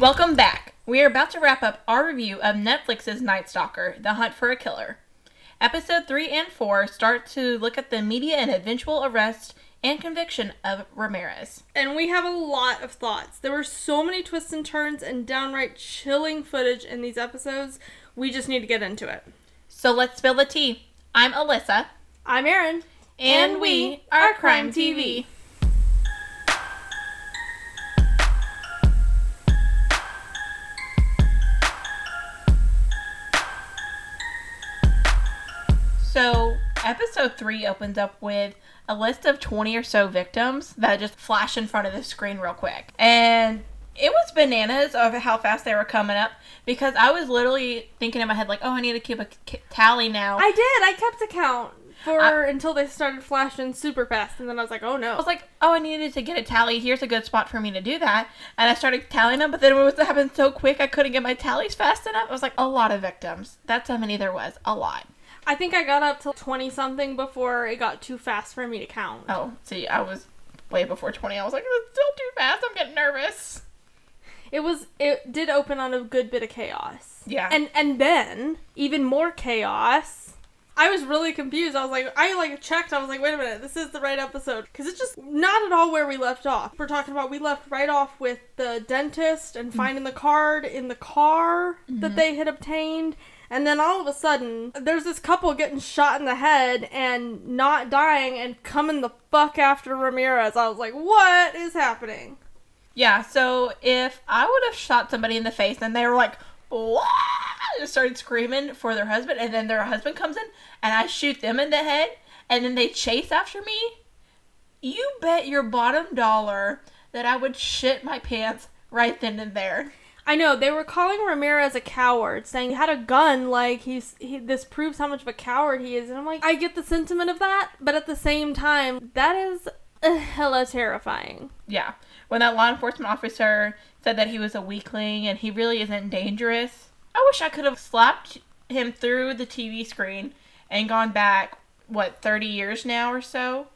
Welcome back. We are about to wrap up our review of Netflix's Night Stalker: The Hunt for a Killer. Episode 3 and 4 start to look at the media and eventual arrest and conviction of Ramirez. And we have a lot of thoughts. There were so many twists and turns and downright chilling footage in these episodes. We just need to get into it. So let's spill the tea. I'm Alyssa. I'm Erin. And, we are Crime TV. So, episode 3 opens up with a list of 20 or so victims that just flash in front of the screen real quick. And it was bananas of how fast they were coming up because I was literally thinking in my head, like, oh, I need to keep a k- tally now. I did. I kept a count for I- until they started flashing super fast, and then I was like, oh no. I was like, oh, I needed to get a tally. Here's a good spot for me to do that. And I started tallying them, but then it was happening so quick I couldn't get my tallies fast enough. I was like, a lot of victims. That's how many there was. A lot. I think I got up to 20 something before it got too fast for me to count. Oh, see, I was way before 20. I was like, it's still too fast. I'm getting nervous. It was it did open on a good bit of chaos. Yeah. And and then even more chaos. I was really confused. I was like I like checked. I was like, "Wait a minute. This is the right episode." Cuz it's just not at all where we left off. We're talking about we left right off with the dentist and mm. finding the card in the car that mm-hmm. they had obtained. And then all of a sudden, there's this couple getting shot in the head and not dying and coming the fuck after Ramirez. I was like, what is happening? Yeah, so if I would have shot somebody in the face and they were like, "Wah!" and started screaming for their husband, and then their husband comes in and I shoot them in the head, and then they chase after me, you bet your bottom dollar that I would shit my pants right then and there. I know they were calling Ramirez a coward, saying he had a gun. Like he's he, this proves how much of a coward he is. And I'm like, I get the sentiment of that, but at the same time, that is uh, hella terrifying. Yeah. When that law enforcement officer said that he was a weakling and he really isn't dangerous, I wish I could have slapped him through the TV screen and gone back, what, 30 years now or so?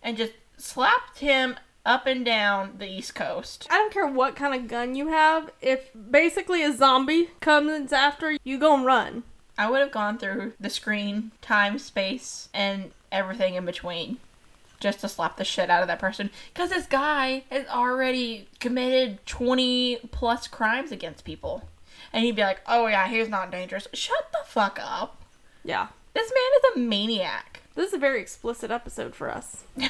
And just slapped him up and down the East Coast. I don't care what kind of gun you have. If basically a zombie comes after you, you go and run. I would have gone through the screen, time, space, and everything in between just to slap the shit out of that person. Because this guy has already committed 20 plus crimes against people. And he'd be like, oh yeah, he's not dangerous. Shut the fuck up. Yeah, This man is a maniac. this is a very explicit episode for us.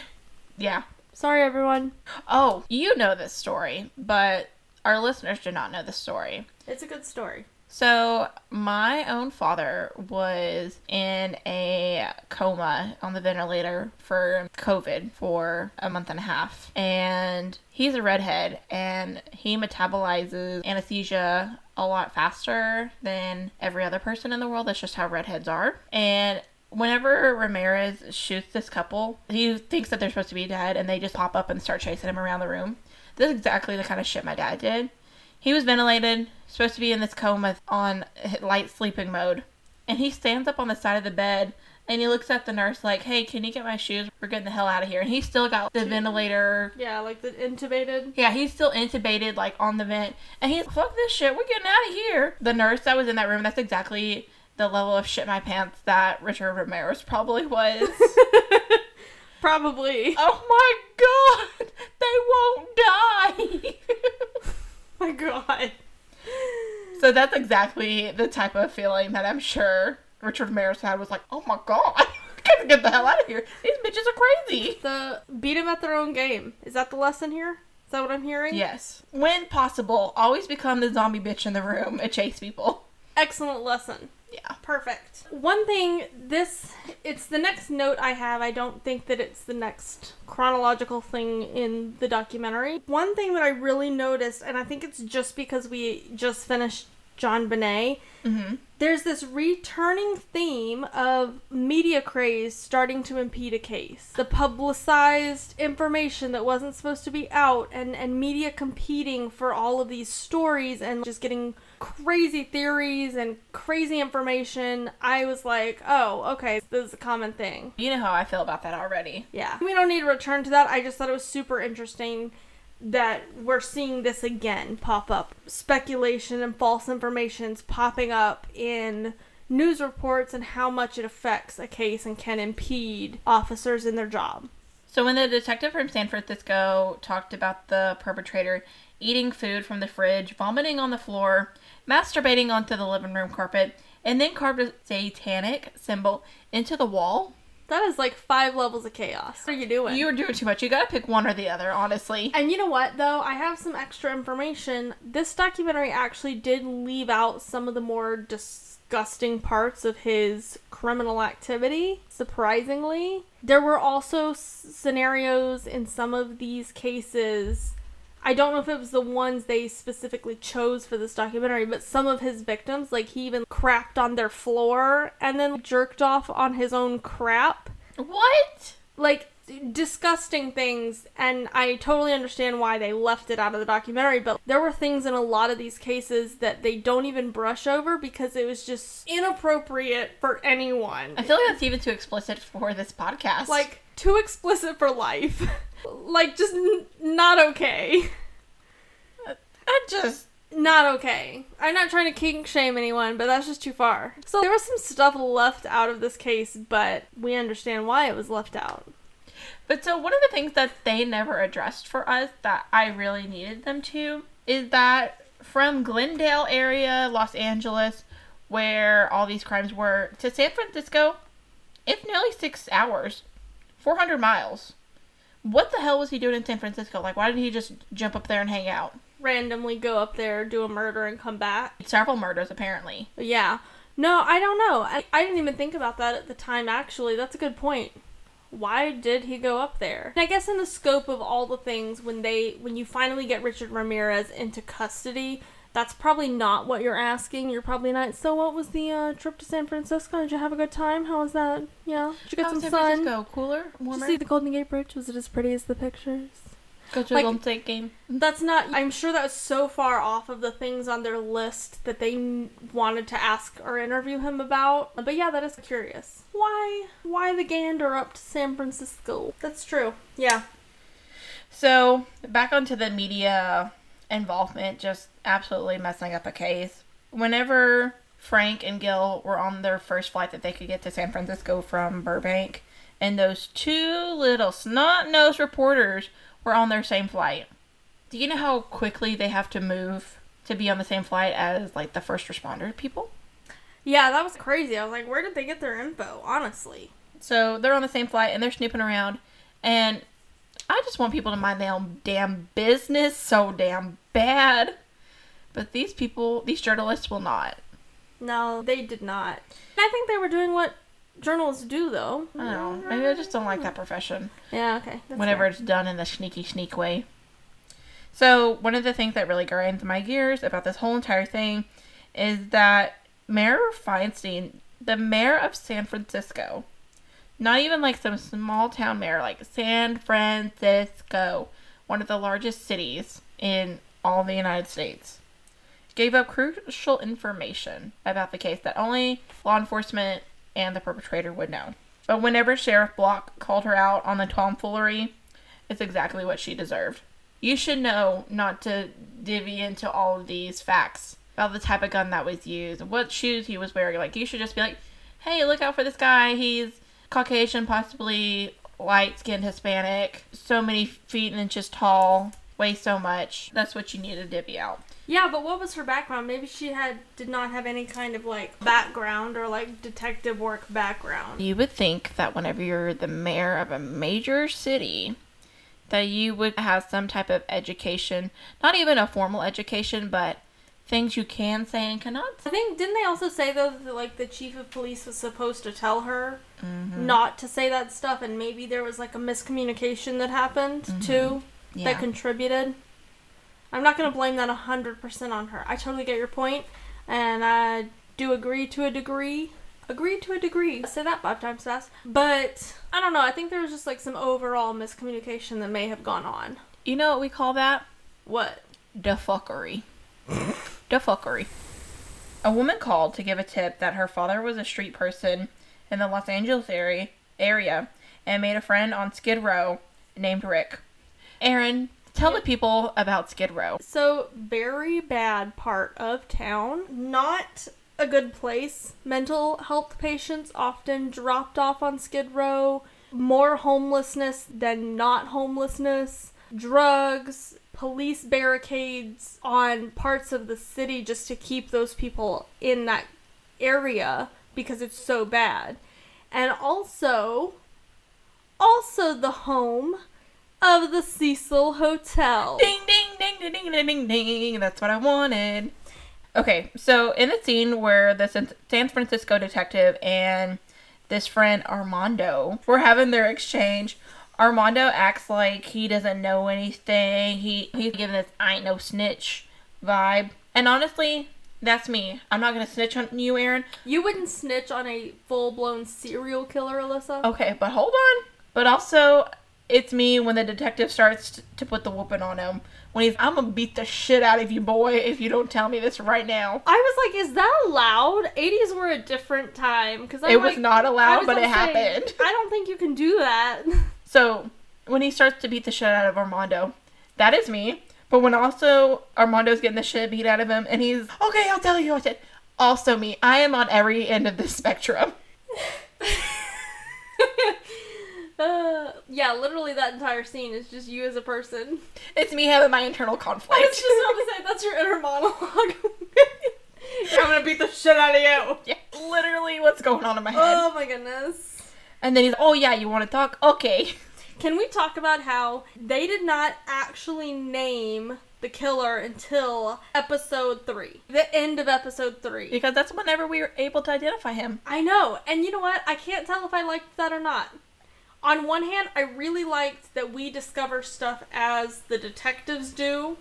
Yeah. Sorry, everyone. Oh, you know this story, but our listeners do not know this story. It's a good story. So, my own father was in a coma on the ventilator for COVID for a month and a half. And he's a redhead and he metabolizes anesthesia a lot faster than every other person in the world. That's just how redheads are. And whenever Ramirez shoots this couple, he thinks that they're supposed to be dead and they just pop up and start chasing him around the room. This is exactly the kind of shit my dad did. He was ventilated, supposed to be in this coma on light sleeping mode. And he stands up on the side of the bed and he looks at the nurse like, hey, can you get my shoes? We're getting the hell out of here. And he's still got the ventilator. Yeah, like the intubated. Yeah, he's still intubated, like on the vent. And he's, fuck this shit, we're getting out of here. The nurse that was in that room, that's exactly the level of shit my pants that Richard Ramirez probably was. Probably. oh my god, they won't die. my god. So that's exactly the type of feeling that I'm sure Richard Ramirez had was like, oh my god, gotta get the hell out of here. These bitches are crazy. The beat them at their own game. Is that the lesson here? Is that what I'm hearing? Yes. When possible, always become the zombie bitch in the room and chase people. Excellent lesson. Yeah. Perfect. One thing, this, it's the next note I have. I don't think that it's the next chronological thing in the documentary. One thing that I really noticed, and I think it's just because we just finished JonBenét, Mm-hmm. There's this returning theme of media craze starting to impede a case. The publicized information that wasn't supposed to be out and, and media competing for all of these stories and just getting crazy theories and crazy information. I was like, oh, okay, this is a common thing. You know how I feel about that already. Yeah. We don't need to return to that. I just thought it was super interesting that we're seeing this again pop up. Speculation and false information's popping up in news reports and how much it affects a case and can impede officers in their job. So when the detective from San Francisco talked about the perpetrator eating food from the fridge, vomiting on the floor, masturbating onto the living room carpet, and then carved a satanic symbol into the wall, That is like five levels of chaos. What are you doing? you were doing too much. You gotta pick one or the other, honestly. And you know what, though? I have some extra information. This documentary actually did leave out some of the more disgusting parts of his criminal activity, surprisingly. There were also s- scenarios in some of these cases. I don't know if it was the ones they specifically chose for this documentary, but some of his victims, like he even crapped on their floor and then jerked off on his own crap What? like disgusting things and I totally understand why they left it out of the documentary but there were things in a lot of these cases that they don't even brush over because it was just inappropriate for anyone I feel like that's even too explicit for this podcast. like too explicit for life like just n- not okay I just not okay. I'm not trying to kink shame anyone, but that's just too far. So there was some stuff left out of this case, but we understand why it was left out. But so one of the things that they never addressed for us that I really needed them to is that from Glendale area, Los Angeles, where all these crimes were, to San Francisco, it's nearly six hours, 400 miles. What the hell was he doing in San Francisco? Like, why didn't he just jump up there and hang out? Randomly go up there, do a murder, and come back. Several murders, apparently. Yeah. No, I don't know. I, I didn't even think about that at the time, actually. That's a good point. Why did he go up there? And I guess in the scope of all the things, when they when you finally get Richard Ramirez into custody, that's probably not what you're asking. You're probably not. So, what was the uh, trip to San Francisco? Did you have a good time? How was that? Yeah. Did you get How some San sun? Francisco? Cooler? Did you Warmer? see the Golden Gate Bridge? Was it as pretty as the pictures? Go to like- a Golden game. That's not. I'm sure that was so far off of the things on their list that they wanted to ask or interview him about. But yeah, that is curious. Why? Why the gander up to San Francisco? That's true. Yeah. So, back onto the media involvement, just absolutely messing up a case. Whenever Frank and Gil were on their first flight that they could get to San Francisco from Burbank, and those two little snot nosed reporters were on their same flight. Do you know how quickly they have to move to be on the same flight as, like, the first responder people? Yeah, that was crazy. I was like, where did they get their info? Honestly. So they're on the same flight and they're snooping around. And I just want people to mind their own damn business so damn bad. But these people, these journalists will not. No, they did not. I think they were doing what journalists do, though. I don't know. Maybe I just don't like that profession. Yeah. Okay. that's whenever fair. it's done in the sneaky sneak way. So one of the things that really grinds my gears about this whole entire thing is that Mayor Feinstein, the mayor of San Francisco, not even like some small town mayor, like San Francisco, one of the largest cities in all the United States, gave up crucial information about the case that only law enforcement and the perpetrator would know. But whenever Sheriff Block called her out on the tomfoolery, it's exactly what she deserved. You should know not to divvy into all of these facts about the type of gun that was used, what shoes he was wearing. Like, you should just be like, hey, look out for this guy. He's Caucasian, possibly light skinned Hispanic, so many feet and inches tall, weighs so much. That's what you need to divvy out. Yeah, but what was her background? Maybe she had did not have any kind of like background or like detective work background. You would think that whenever you're the mayor of a major city, that you would have some type of education, not even a formal education, but things you can say and cannot I think didn't they also say though that like the chief of police was supposed to tell her Mm-hmm. not to say that stuff, and maybe there was like a miscommunication that happened Mm-hmm. too Yeah. that contributed. I'm not gonna blame that hundred percent on her. I totally get your point, and I do agree to a degree. Agree to a degree. Say that five times fast. But I don't know. I think there was just like some overall miscommunication that may have gone on. you know what we call that? What? Defuckery. Defuckery. A woman called to give a tip that her father was a street person in the Los Angeles area, and made a friend on Skid Row named Rick. Erin, Tell the people about Skid Row. So, very bad part of town. Not a good place. Mental health patients often dropped off on Skid Row. More homelessness than not homelessness. Drugs, police barricades on parts of the city just to keep those people in that area because it's so bad. And also, also the home of the Cecil Hotel. Ding ding ding ding ding ding ding. That's what I wanted. Okay, so in the scene where the San San Francisco detective and this friend Armando were having their exchange, Armando acts like he doesn't know anything. He he's giving this I ain't no snitch vibe. And honestly, that's me. I'm not gonna snitch on you, Erin. You wouldn't snitch on a full blown serial killer, Alyssa? Okay, but hold on. But also, it's me when the detective starts to put the whooping on him. When he's, I'm gonna beat the shit out of you, boy, if you don't tell me this right now. I was like, is that allowed? 80s were a different time. because It was not allowed, was but it say, happened. I don't think you can do that. So when he starts to beat the shit out of Armando, that is me. But when also Armando's getting the shit beat out of him, and he's okay, I'll tell you what it. Also me. I am on every end of the spectrum. uh, yeah, literally that entire scene is just you as a person. It's me having my internal conflict. I was just about to say, that's your inner monologue. I'm gonna beat the shit out of you. yeah, literally what's going on in my head. Oh my goodness. and then he's, oh yeah, you want to talk? Okay. Can we talk about how they did not actually name the killer until episode three? The end of episode three. Because that's whenever we were able to identify him. I know, and you know what? I can't tell if I liked that or not. On one hand, I really liked that we discover stuff as the detectives do,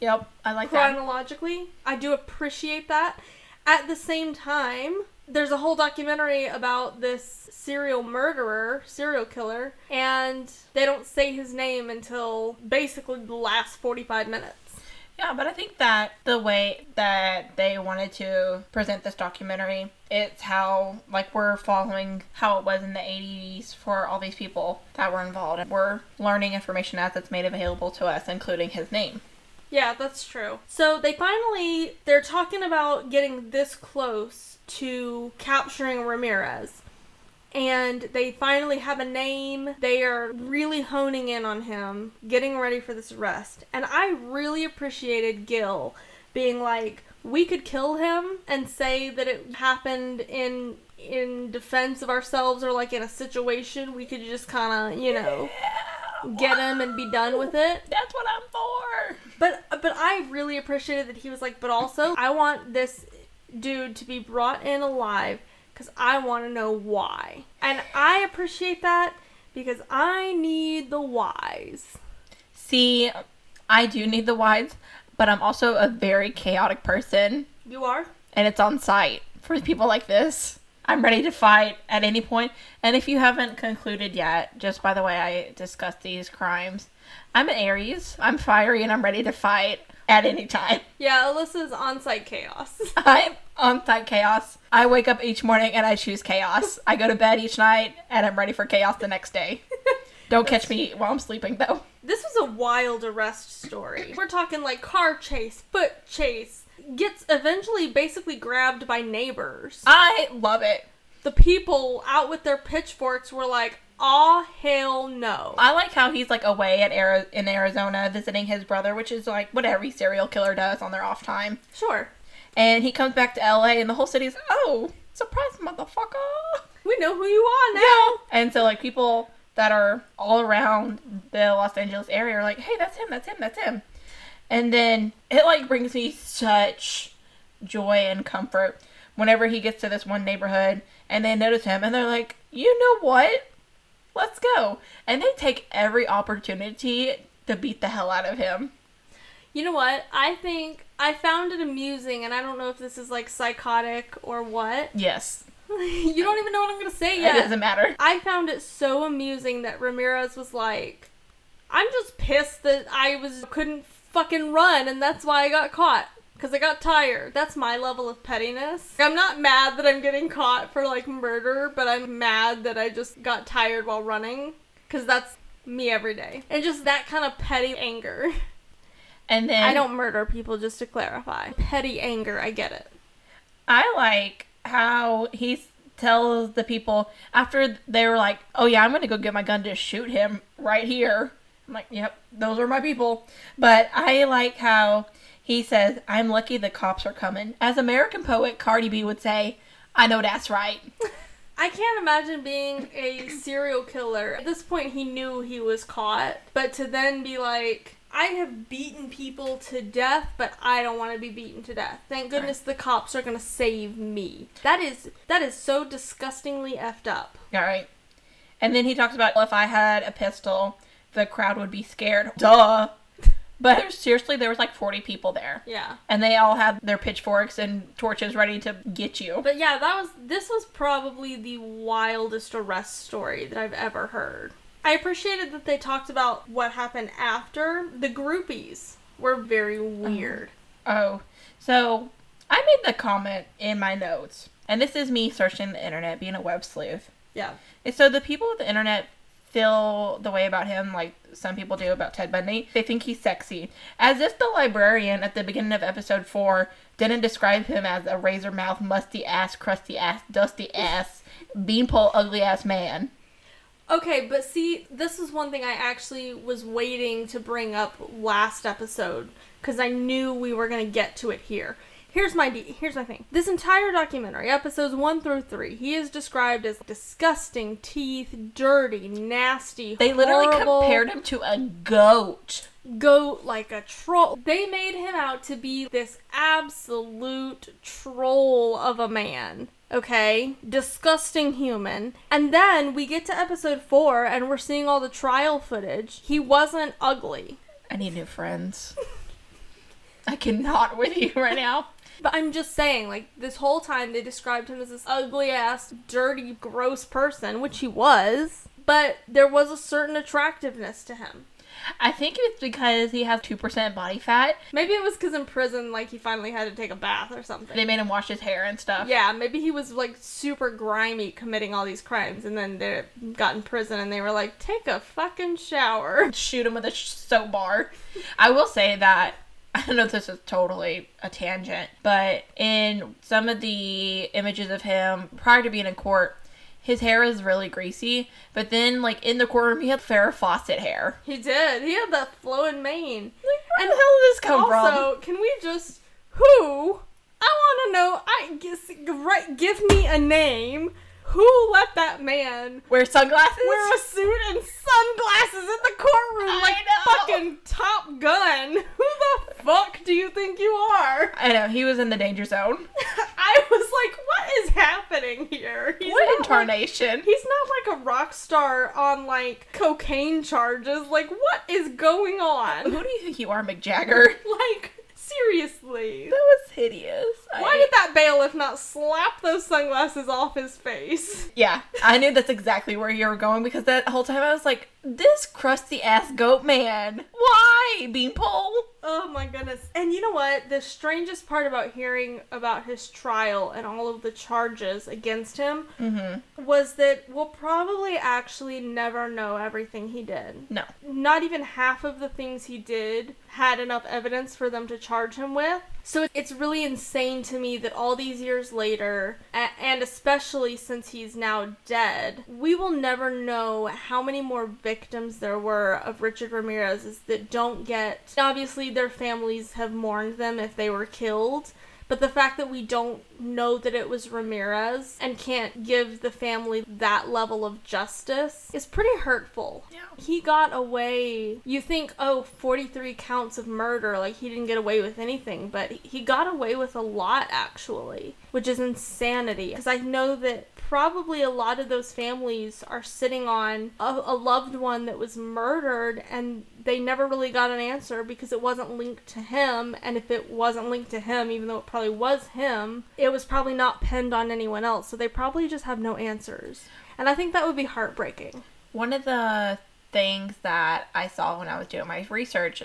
Yep, I like that. chronologically. I do appreciate that. At the same time, there's a whole documentary about this serial murderer, serial killer, and they don't say his name until basically the last 45 minutes. Yeah, but I think that the way that they wanted to present this documentary, it's how like we're following how it was in the 80s for all these people that were involved. And we're learning information as it's made available to us, including his name. Yeah, that's true. So they finally they're talking about getting this close to capturing Ramirez. And they finally have a name. They are really honing in on him, getting ready for this arrest. And I really appreciated Gil being like, we could kill him and say that it happened in in defense of ourselves or like in a situation we could just kind of, you know, get him and be done with it. That's what I'm for. But but I really appreciated that he was like, but also I want this dude to be brought in alive because I want to know why, and I appreciate that because I need the whys. See, I do need the whys, but I'm also a very chaotic person, You are. and it's on site for people like this. I'm ready to fight at any point. And if you haven't concluded yet, just by the way I discussed these crimes, I'm an Aries. I'm fiery and I'm ready to fight at any time. Yeah, Alyssa's on-site chaos. I'm on site chaos. I wake up each morning and I choose chaos. I go to bed each night and I'm ready for chaos the next day. Don't catch me while I'm sleeping though. this was a wild arrest story. We're talking like car chase, foot chase. Gets eventually basically grabbed by neighbors. I love it. The people out with their pitchforks were like, "Aw, hell no!" I like how he's like away at Ari- in Arizona visiting his brother, which is like what every serial killer does on their off time. Sure, And he comes back to LA and the whole city's oh, surprise motherfucker. we know who you are now. And so like people that are all around the Los Angeles area are like, "Hey, that's him. That's him. That's him." And then it like brings me such joy and comfort whenever he gets to this one neighborhood and they notice him and they're like, "You know what? Let's go." And they take every opportunity to beat the hell out of him. You know what? I think I found it amusing, and I don't know if this is like psychotic or what. Yes. you don't even know what I'm gonna say yet. It doesn't matter. I found it so amusing that Ramirez was like, "I'm just pissed that I was couldn't fucking run, and that's why I got caught." Because I got tired. That's my level of pettiness. I'm not mad that I'm getting caught for like murder, but I'm mad that I just got tired while running. Because that's Me every day. And just that kind of petty anger. And then I don't murder people, just to clarify. Petty anger, I get it. I like how he tells the people after they were like, "Oh yeah, I'm gonna go get my gun to shoot him right here." I'm like, "Yep, those are my people." But I like how he says, "I'm lucky the cops are coming." As American poet Cardi B would say, "I know that's right." I can't imagine being a serial killer. At this point, he knew he was caught, but to then be like, I have beaten people to death, but I don't want to be beaten to death. Thank goodness the cops are gonna save me. That is that is so disgustingly effed up. All right. And then he talks about if I had a pistol, the crowd would be scared. Duh. But seriously, there was like 40 people there. Yeah. And they all had their pitchforks and torches ready to get you. But yeah, that was this was probably the wildest arrest story that I've ever heard. I appreciated that they talked about what happened after. The groupies were very weird. Uh-huh. Oh, so I made the comment in my notes, and this is me searching the internet, being a web sleuth. Yeah. And so the people of the internet feel the way about him like some people do about Ted Bundy. They think he's sexy. As if the librarian at the beginning of episode 4 didn't describe him as a razor mouth, musty ass, crusty ass, dusty ass, beanpole ugly ass man. Okay, but see, this is one thing I actually was waiting to bring up last episode because I knew we were gonna get to it here. Here's my de- here's my thing. This entire documentary, episodes one through three, he is described as disgusting, teeth, dirty, nasty. They literally horrible, compared him to a goat. goat like a troll. They made him out to be this absolute troll of a man. Okay? Disgusting human. And then we get to episode four and we're seeing all the trial footage. He wasn't ugly. I need new friends. I cannot with you right now. But I'm just saying, like, this whole time they described him as this ugly ass, dirty, gross person, which he was. But there was a certain attractiveness to him. I think it's because he has 2% body fat. Maybe it was because in prison, like, he finally had to take a bath or something. They made him wash his hair and stuff. Yeah, maybe he was like super grimy committing all these crimes and then they got in prison and they were like, take a fucking shower. Shoot him with a sh- soap bar. I will say that. I don't know if this is totally a tangent, but in some of the images of him prior to being in court, his hair is really greasy. But then, like in the courtroom, he had Farrah Fawcett hair. He did. He had that flowing mane. Like, where the hell did this come from? also, can we just who? I want to know. I guess right. Give me a name. Who let that man Wear sunglasses? wear a suit and sunglasses in the courtroom like fucking Top Gun? Who the fuck do you think you are? I know he was in the danger zone. I was like, what is happening here? He's what incarnation? Like, he's not like a rock star on like cocaine charges. Like, what is going on? Who do you think you are, Mick Jagger? Like, seriously. That was hideous. Why did that bailiff not slap those sunglasses off his face? Yeah, I knew that's exactly where you were going because that whole time I was like, this crusty ass goat man. Why, Beanpole? Oh my goodness. And you know what? The strangest part about hearing about his trial and all of the charges against him Mm-hmm. was that we'll probably actually never know everything he did. No. Not even half of the things he did had enough evidence for them to charge him with. So it's really insane to me that all these years later, and especially since he's now dead, we will never know how many more victims there were of Richard Ramirez's that don't get. Obviously, their families have mourned them if they were killed. But the fact that we don't know that it was Ramirez and can't give the family that level of justice is pretty hurtful. Yeah. He got away. You think, oh, 43 counts of murder, like he didn't get away with anything, but he got away with a lot actually, which is insanity. Because I know that probably a lot of those families are sitting on a, a loved one that was murdered and they never really got an answer because it wasn't linked to him. And if it wasn't linked to him, even though it probably was him, it was probably not pinned on anyone else. So they probably just have no answers. And I think that would be heartbreaking. One of the things that I saw when I was doing my research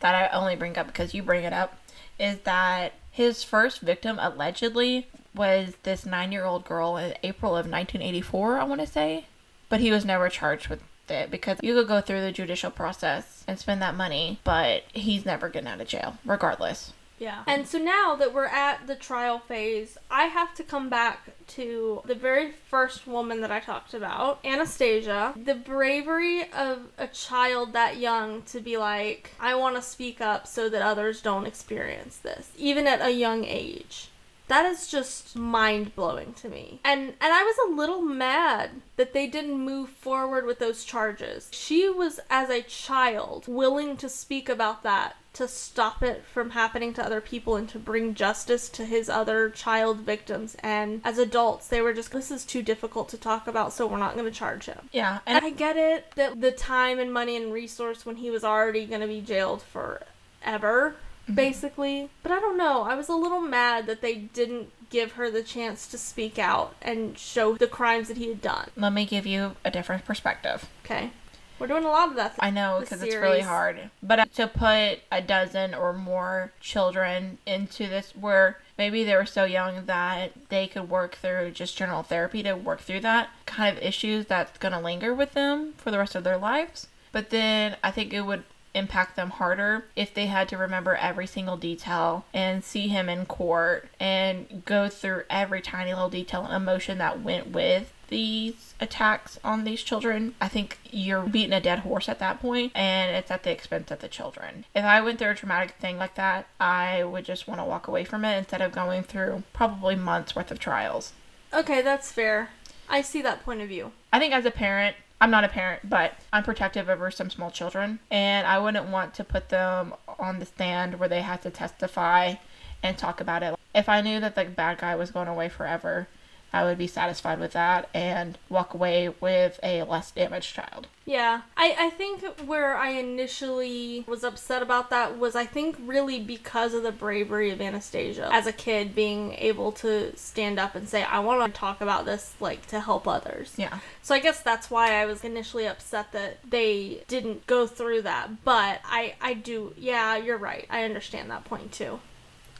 that I only bring up because you bring it up is that his first victim allegedly was this nine year old girl in April of 1984, I want to say. But he was never charged with it because you could go through the judicial process and spend that money, but he's never getting out of jail, regardless. Yeah. And so now that we're at the trial phase, I have to come back to the very first woman that I talked about, Anastasia. The bravery of a child that young to be like, I want to speak up so that others don't experience this, even at a young age. That is just mind blowing to me. And and I was a little mad that they didn't move forward with those charges. She was as a child willing to speak about that to stop it from happening to other people and to bring justice to his other child victims. And as adults, they were just, this is too difficult to talk about, so we're not going to charge him. Yeah, And and I get it that the time and money and resource when he was already going to be jailed forever, Mm-hmm. basically. But I don't know. I was a little mad that they didn't give her the chance to speak out and show the crimes that he had done. let me give you a different perspective. Okay. We're doing a lot of that. I know because it's really hard. But uh, to put a dozen or more children into this, where maybe they were so young that they could work through just general therapy to work through that kind of issues that's going to linger with them for the rest of their lives. But then I think it would impact them harder if they had to remember every single detail and see him in court and go through every tiny little detail and emotion that went with these attacks on these children. I think you're beating a dead horse at that point and it's at the expense of the children. If I went through a traumatic thing like that, I would just want to walk away from it instead of going through probably months worth of trials. Okay, that's fair. I see that point of view. I think as a parent, I'm not a parent, but I'm protective over some small children, and I wouldn't want to put them on the stand where they have to testify and talk about it. If I knew that the bad guy was going away forever, I would be satisfied with that and walk away with a less damaged child. Yeah, I, I think where I initially was upset about that was I think really because of the bravery of Anastasia as a kid being able to stand up and say, I want to talk about this, like, to help others. Yeah. So I guess that's why I was initially upset that they didn't go through that. But I, I do, yeah, you're right. I understand that point too.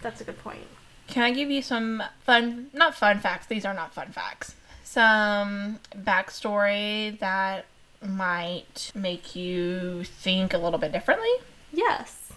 That's a good point. Can I give you some fun, not fun facts, these are not fun facts, some backstory that might make you think a little bit differently? Yes.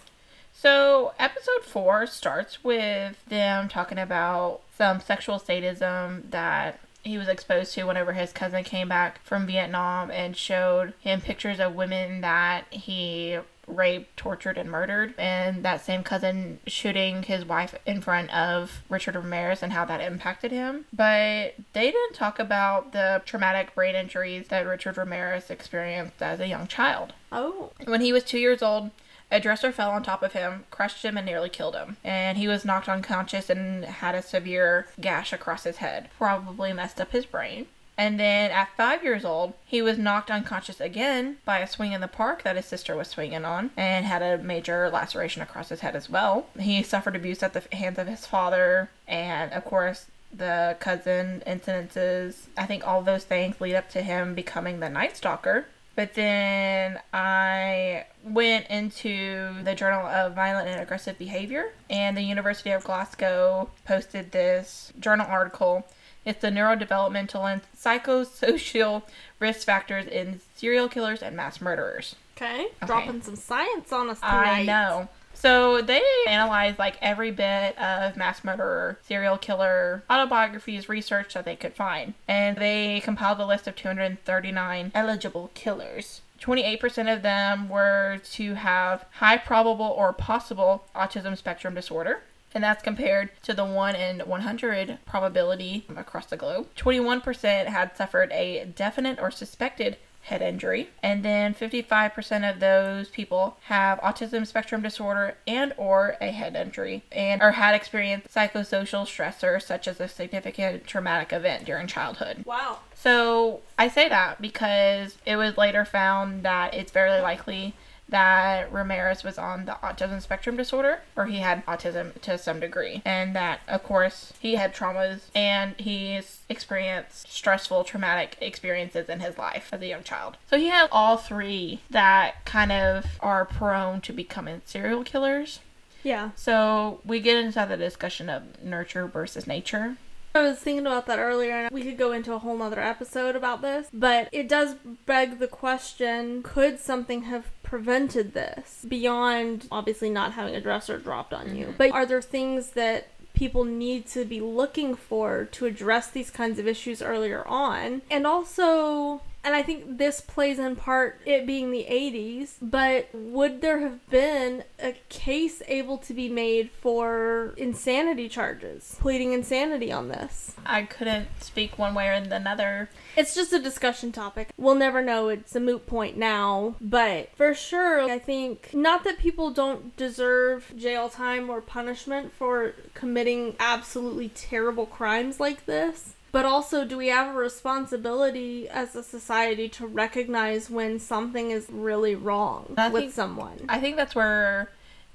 So, episode four starts with them talking about some sexual sadism that he was exposed to whenever his cousin came back from Vietnam and showed him pictures of women that he raped, tortured, and murdered. And that same cousin shooting his wife in front of Richard Ramirez and how that impacted him. But they didn't talk about the traumatic brain injuries that Richard Ramirez experienced as a young child. Oh. When he was two years old, a dresser fell on top of him, crushed him, and nearly killed him. And he was knocked unconscious and had a severe gash across his head, probably messed up his brain. And then at five years old, he was knocked unconscious again by a swing in the park that his sister was swinging on and had a major laceration across his head as well. He suffered abuse at the hands of his father, and of course, the cousin incidences. I think all those things lead up to him becoming the Night Stalker. But then I went into the Journal of Violent and Aggressive Behavior, and the University of Glasgow posted this journal article. It's the neurodevelopmental and psychosocial risk factors in serial killers and mass murderers. Okay. Dropping some science on us I know. So they analyzed like every bit of mass murderer, serial killer autobiographies, research that they could find, and they compiled a list of 239 eligible killers. 28% of them were to have high probable or possible autism spectrum disorder. And that's compared to the 1 in 100 probability across the globe. 21% had suffered a definite or suspected head injury and then 55% of those people have autism spectrum disorder and or a head injury and or had experienced psychosocial stressors such as a significant traumatic event during childhood Wow. so i say that because it was later found that it's very likely that Ramirez was on the autism spectrum disorder, or he had autism to some degree, and that, of course, he had traumas and he's experienced stressful, traumatic experiences in his life as a young child. So he has all three that kind of are prone to becoming serial killers. Yeah. So we get into the discussion of nurture versus nature. I was thinking about that earlier, and we could go into a whole nother episode about this, but it does beg the question could something have prevented this beyond obviously not having a dresser dropped on you? Mm-hmm. But are there things that people need to be looking for to address these kinds of issues earlier on? And also, and I think this plays in part it being the 80s, but would there have been a case able to be made for insanity charges, pleading insanity on this? I couldn't speak one way or another. It's just a discussion topic. We'll never know. It's a moot point now. But for sure, I think not that people don't deserve jail time or punishment for committing absolutely terrible crimes like this. But also, do we have a responsibility as a society to recognize when something is really wrong I with think- someone? I think that's where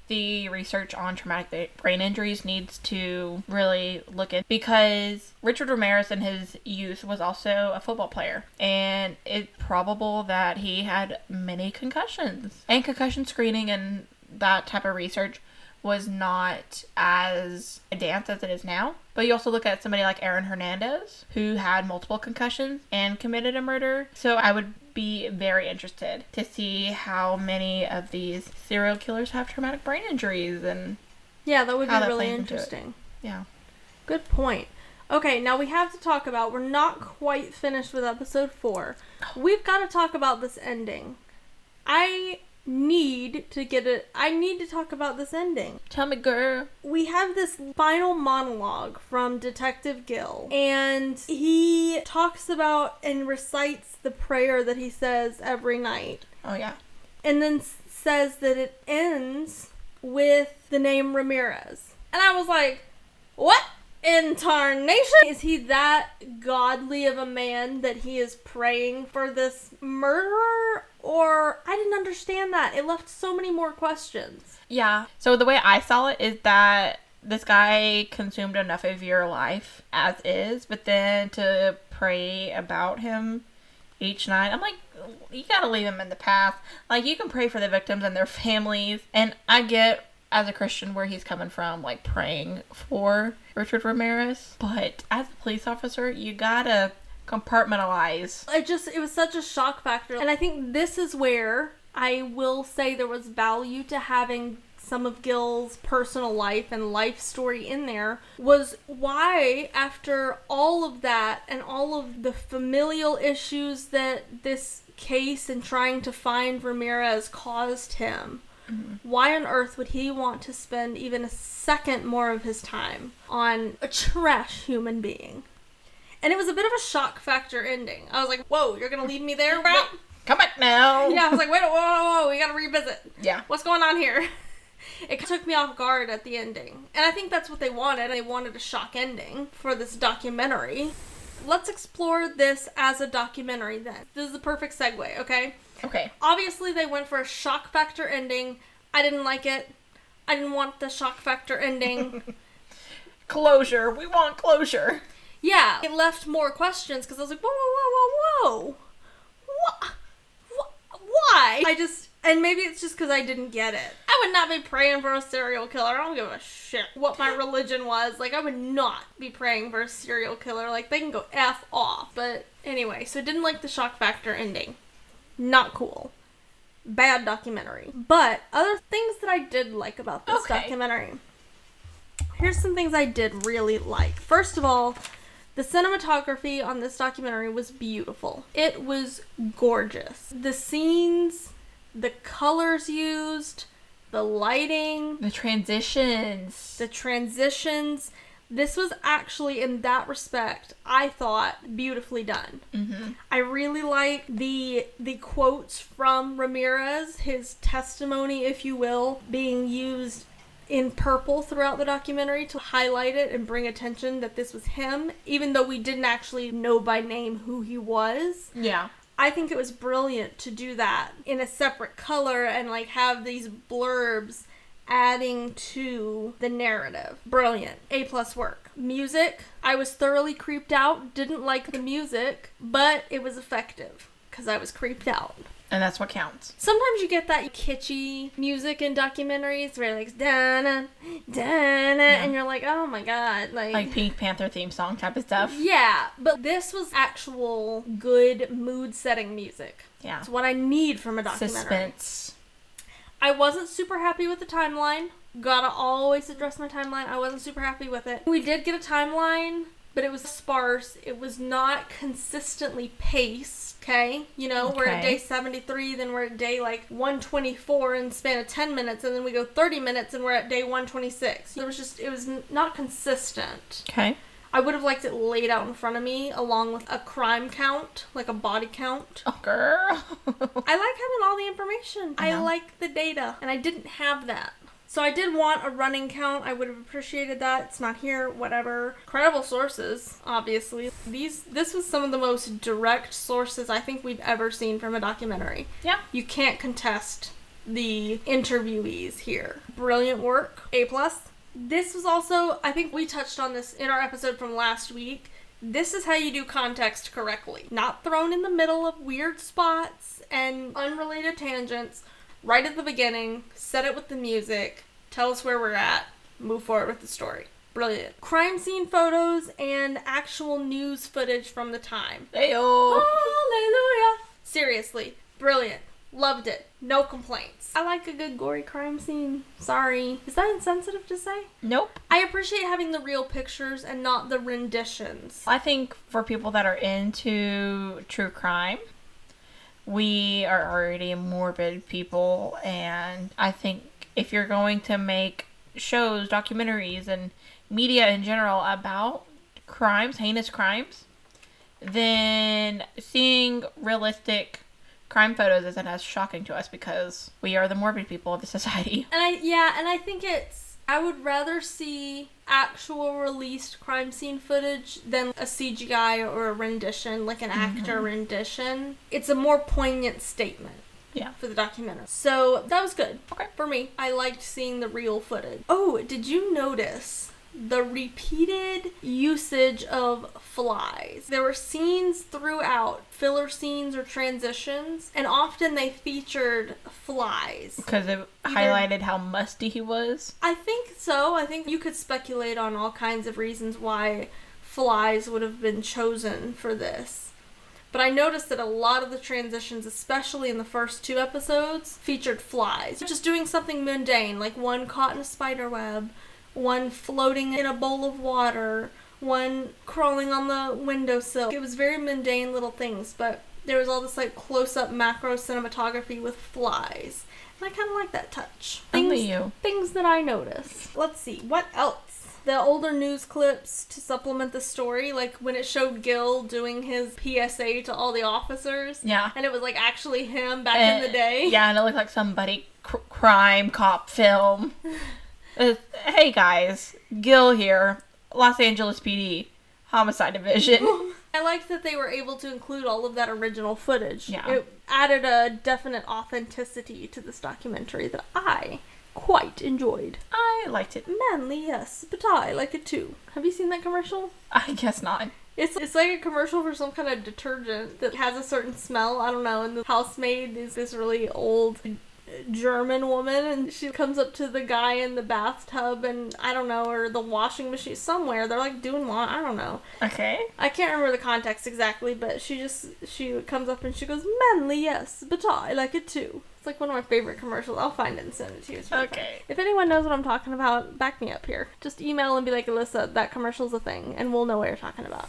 the research on traumatic brain injuries needs to really look at because Richard Ramirez in his youth was also a football player and it's probable that he had many concussions and concussion screening and that type of research was not as advanced as it is now. But you also look at somebody like Aaron Hernandez, who had multiple concussions and committed a murder. So I would be very interested to see how many of these serial killers have traumatic brain injuries and Yeah, that would be that really plays into it. interesting. yeah. Good point. Okay, now we have to talk about. We're not quite finished with episode four. Oh. We've got to talk about this ending. I need to get it. I need to talk about this ending. Tell me, girl. We have this final monologue from Detective Gil, and he talks about and recites the prayer that he says every night Oh yeah. and then says that it ends with the name Ramirez. And I was like, what in tarnation? Is he that godly of a man that he is praying for this murderer? Or I didn't understand that. It left so many more questions. Yeah. So the way I saw it is that this guy consumed enough of your life as is, but then to pray about him each night, I'm like, you gotta leave him in the past. Like, you can pray for the victims and their families, and I get as a Christian where he's coming from, like praying for Richard Ramirez, but as a police officer, you gotta compartmentalize. It just, it was such a shock factor. And I think this is where I will say there was value to having some of Gil's personal life and life story in there was why after all of that and all of the familial issues that this case and trying to find Ramirez caused him Mm-hmm. why on earth would he want to spend even a second more of his time on a trash human being and it was a bit of a shock factor ending i was like whoa you're gonna leave me there bro Come back now. yeah i was like wait whoa whoa whoa we gotta revisit Yeah. what's going on here? It took me off guard at the ending. And I think that's what they wanted. They wanted a shock ending for this documentary. Let's explore this as a documentary then. This is the perfect segue, okay? Okay. Obviously, they went for a shock factor ending. I didn't like it. I didn't want the shock factor ending. Closure. We want closure. yeah, it left more questions because I was like, whoa, whoa, whoa, whoa, whoa. What? Why? I just, and maybe it's just because I didn't get it. I would not be praying for a serial killer. I don't give a shit what my religion was. Like, I would not be praying for a serial killer. Like, they can go F off. But anyway, so didn't like the shock factor ending. Not cool. Bad documentary. But other things that I did like about this Okay. documentary. Here's some things I did really like. First of all, the cinematography on this documentary was beautiful. It was gorgeous. The scenes, the colors used, the lighting, The transitions. the transitions. This was actually, in that respect, I thought beautifully done. Mm-hmm. I really like the the quotes from Ramirez, his testimony, if you will, being used in purple throughout the documentary to highlight it and bring attention that this was him, even though we didn't actually know by name who he was. Yeah. I think it was brilliant to do that in a separate color and like have these blurbs adding to the narrative. Brilliant. A plus work. Music, I was thoroughly creeped out, didn't like the music, but it was effective. because I was creeped out. And that's what counts. Sometimes you get that kitschy music in documentaries where like da da and you're like, oh my god, like, Like Pink Panther theme song type of stuff. yeah. But this was actual good mood setting music. Yeah. It's what I need from a documentary. Suspense. I wasn't super happy with the timeline. Gotta always address my timeline. I wasn't super happy with it. We did get a timeline, but it was sparse. It was not consistently paced. Okay, you know, we're at day 73, then we're at day like 124 in span of 10 minutes, and then we go 30 minutes and we're at day 126. There was just, it was not consistent. Okay. I would have liked it laid out in front of me along with a crime count, like a body count. Oh, girl. I like having all the information. I I, like the data, and I didn't have that. So I did want a running count. I would have appreciated that. It's not here, whatever. Credible sources, obviously. These this was some of the most direct sources I think we've ever seen from a documentary. yeah. You can't contest the interviewees here. Brilliant work. A plus. This was also I think we touched on this in our episode from last week. This is how you do context correctly. Not thrown in the middle of weird spots and unrelated tangents. Right at the beginning, set it with the music, tell us where we're at, move forward with the story. Brilliant. Crime scene photos and actual news footage from the time. Ayo. Hallelujah. Seriously, brilliant. Loved it. No complaints. I like a good gory crime scene. Sorry. Is that insensitive to say? Nope. I appreciate having the real pictures and not the renditions. I think for people that are into true crime, we are already morbid people, and I think if you're going to make shows, documentaries, and media in general about crimes, heinous crimes, then seeing realistic crime photos isn't as shocking to us because we are the morbid people of the society. And I yeah, and I think it's I would rather see actual released crime scene footage than a CGI or a rendition, like an actor mm-hmm. rendition. It's a more poignant statement. Yeah. For the documentary. So that was good. Okay. For me. I liked seeing the real footage. Oh, did you notice the repeated usage of flies? There were scenes throughout, filler scenes or transitions, and often they featured flies. Because it highlighted how musty he was. I think so. I think you could speculate on all kinds of reasons why flies would have been chosen for this. But I noticed that a lot of the transitions, especially in the first two episodes, featured flies. Just doing something mundane, like one caught in a spider web, one floating in a bowl of water, one crawling on the windowsill. It was very mundane little things, but there was all this like close up macro cinematography with flies. And I kind of like that touch. Only Things- you. things that I noticed. Let's see, what else? The older news clips to supplement the story, like when it showed Gil doing his PSA to all the officers. Yeah. And it was like actually him back And- in eh, the day. Yeah, and it looked like somebody cr- crime cop film. Uh, hey guys, Gil here, Los Angeles PD, Homicide Division. I liked that they were able to include all of that original footage. Yeah. It added a definite authenticity to this documentary that I quite enjoyed. I liked it. Manly, yes, but I like it too. Have you seen that commercial? I guess not. It's it's like a commercial for some kind of detergent that has a certain smell. I don't know. And the housemaid is this really old German woman, and she comes up to the guy in the bathtub, and I don't know, or the washing machine somewhere. They're like doing lawn. I don't know. Okay. I can't remember the context exactly, but she just she comes up and she goes, "Manly, yes, but I like it too." It's like one of my favorite commercials. I'll find it and send it to you. Really fun. Okay. If anyone knows what I'm talking about, back me up here. Just email and be like, Alyssa, that commercial's a thing, and we'll know what you're talking about.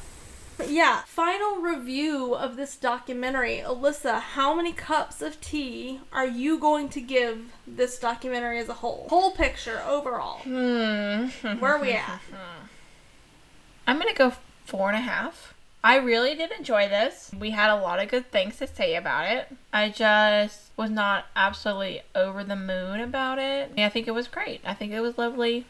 Yeah, final review of this documentary. Alyssa, how many cups of tea are you going to give this documentary as a whole? Whole picture overall. Hmm. Where are we at? I'm gonna go four and a half. I really did enjoy this. We had a lot of good things to say about it. I just was not absolutely over the moon about it. I think it was great. I think it was lovely.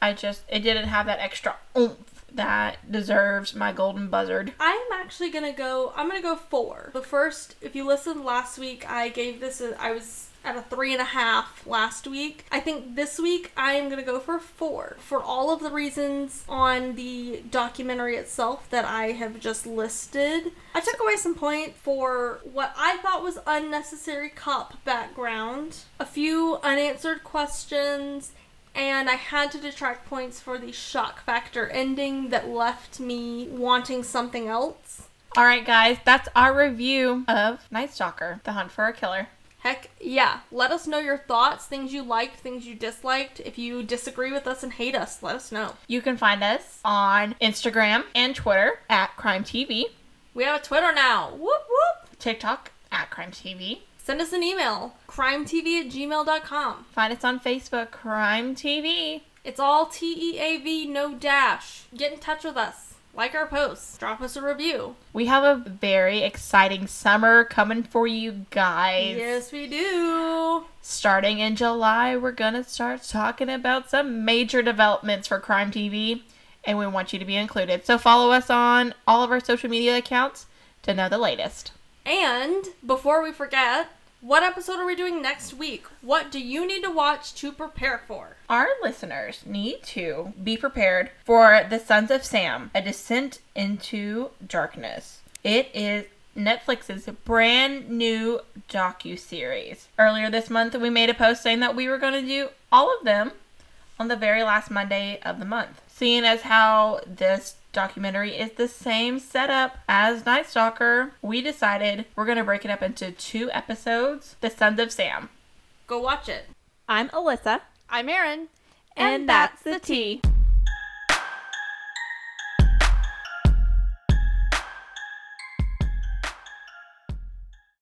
I just it didn't have that extra oomph that deserves my golden buzzard. I'm actually gonna go. I'm gonna go four. The first, if you listened last week, I gave this. A, I was at a three and a half last week. I think this week I am to go for four for all of the reasons on the documentary itself that I have just listed. I took away some point for what I thought was unnecessary cop background, a few unanswered questions, and I had to detract points for the shock factor ending that left me wanting something else. All right, guys, that's our review of Night Stalker: The Hunt for a Killer. Heck yeah. Let us know your thoughts, things you liked, things you disliked. If you disagree with us and hate us, let us know. You can find us on Instagram and Twitter at Crime TeaV, We have a Twitter now. Whoop whoop. TikTok at Crime TeaV. Send us an email. crimeteav at gmail.com. Find us on Facebook, Crime TeaV. It's all T E A V, no dash. Get in touch with us. Like our posts. Drop us a review. We have a very exciting summer coming for you guys. Yes, we do. Starting in July, we're gonna start talking about some major developments for Crime TeaV, and we want you to be included. So follow us on all of our social media accounts to know the latest. And before we forget, what episode are we doing next week? What do you need to watch to prepare for? Our listeners need to be prepared for The Sons of Sam, A Descent into Darkness. It is Netflix's brand new docu-series. Earlier this month, we made a post saying that we were going to do all of them on the very last Monday of the month. Seeing as how this documentary is the same setup as Night Stalker, we decided we're going to break it up into two episodes The Sons of Sam. Go watch it. I'm Alyssa. I'm Erin. And, that's the tea.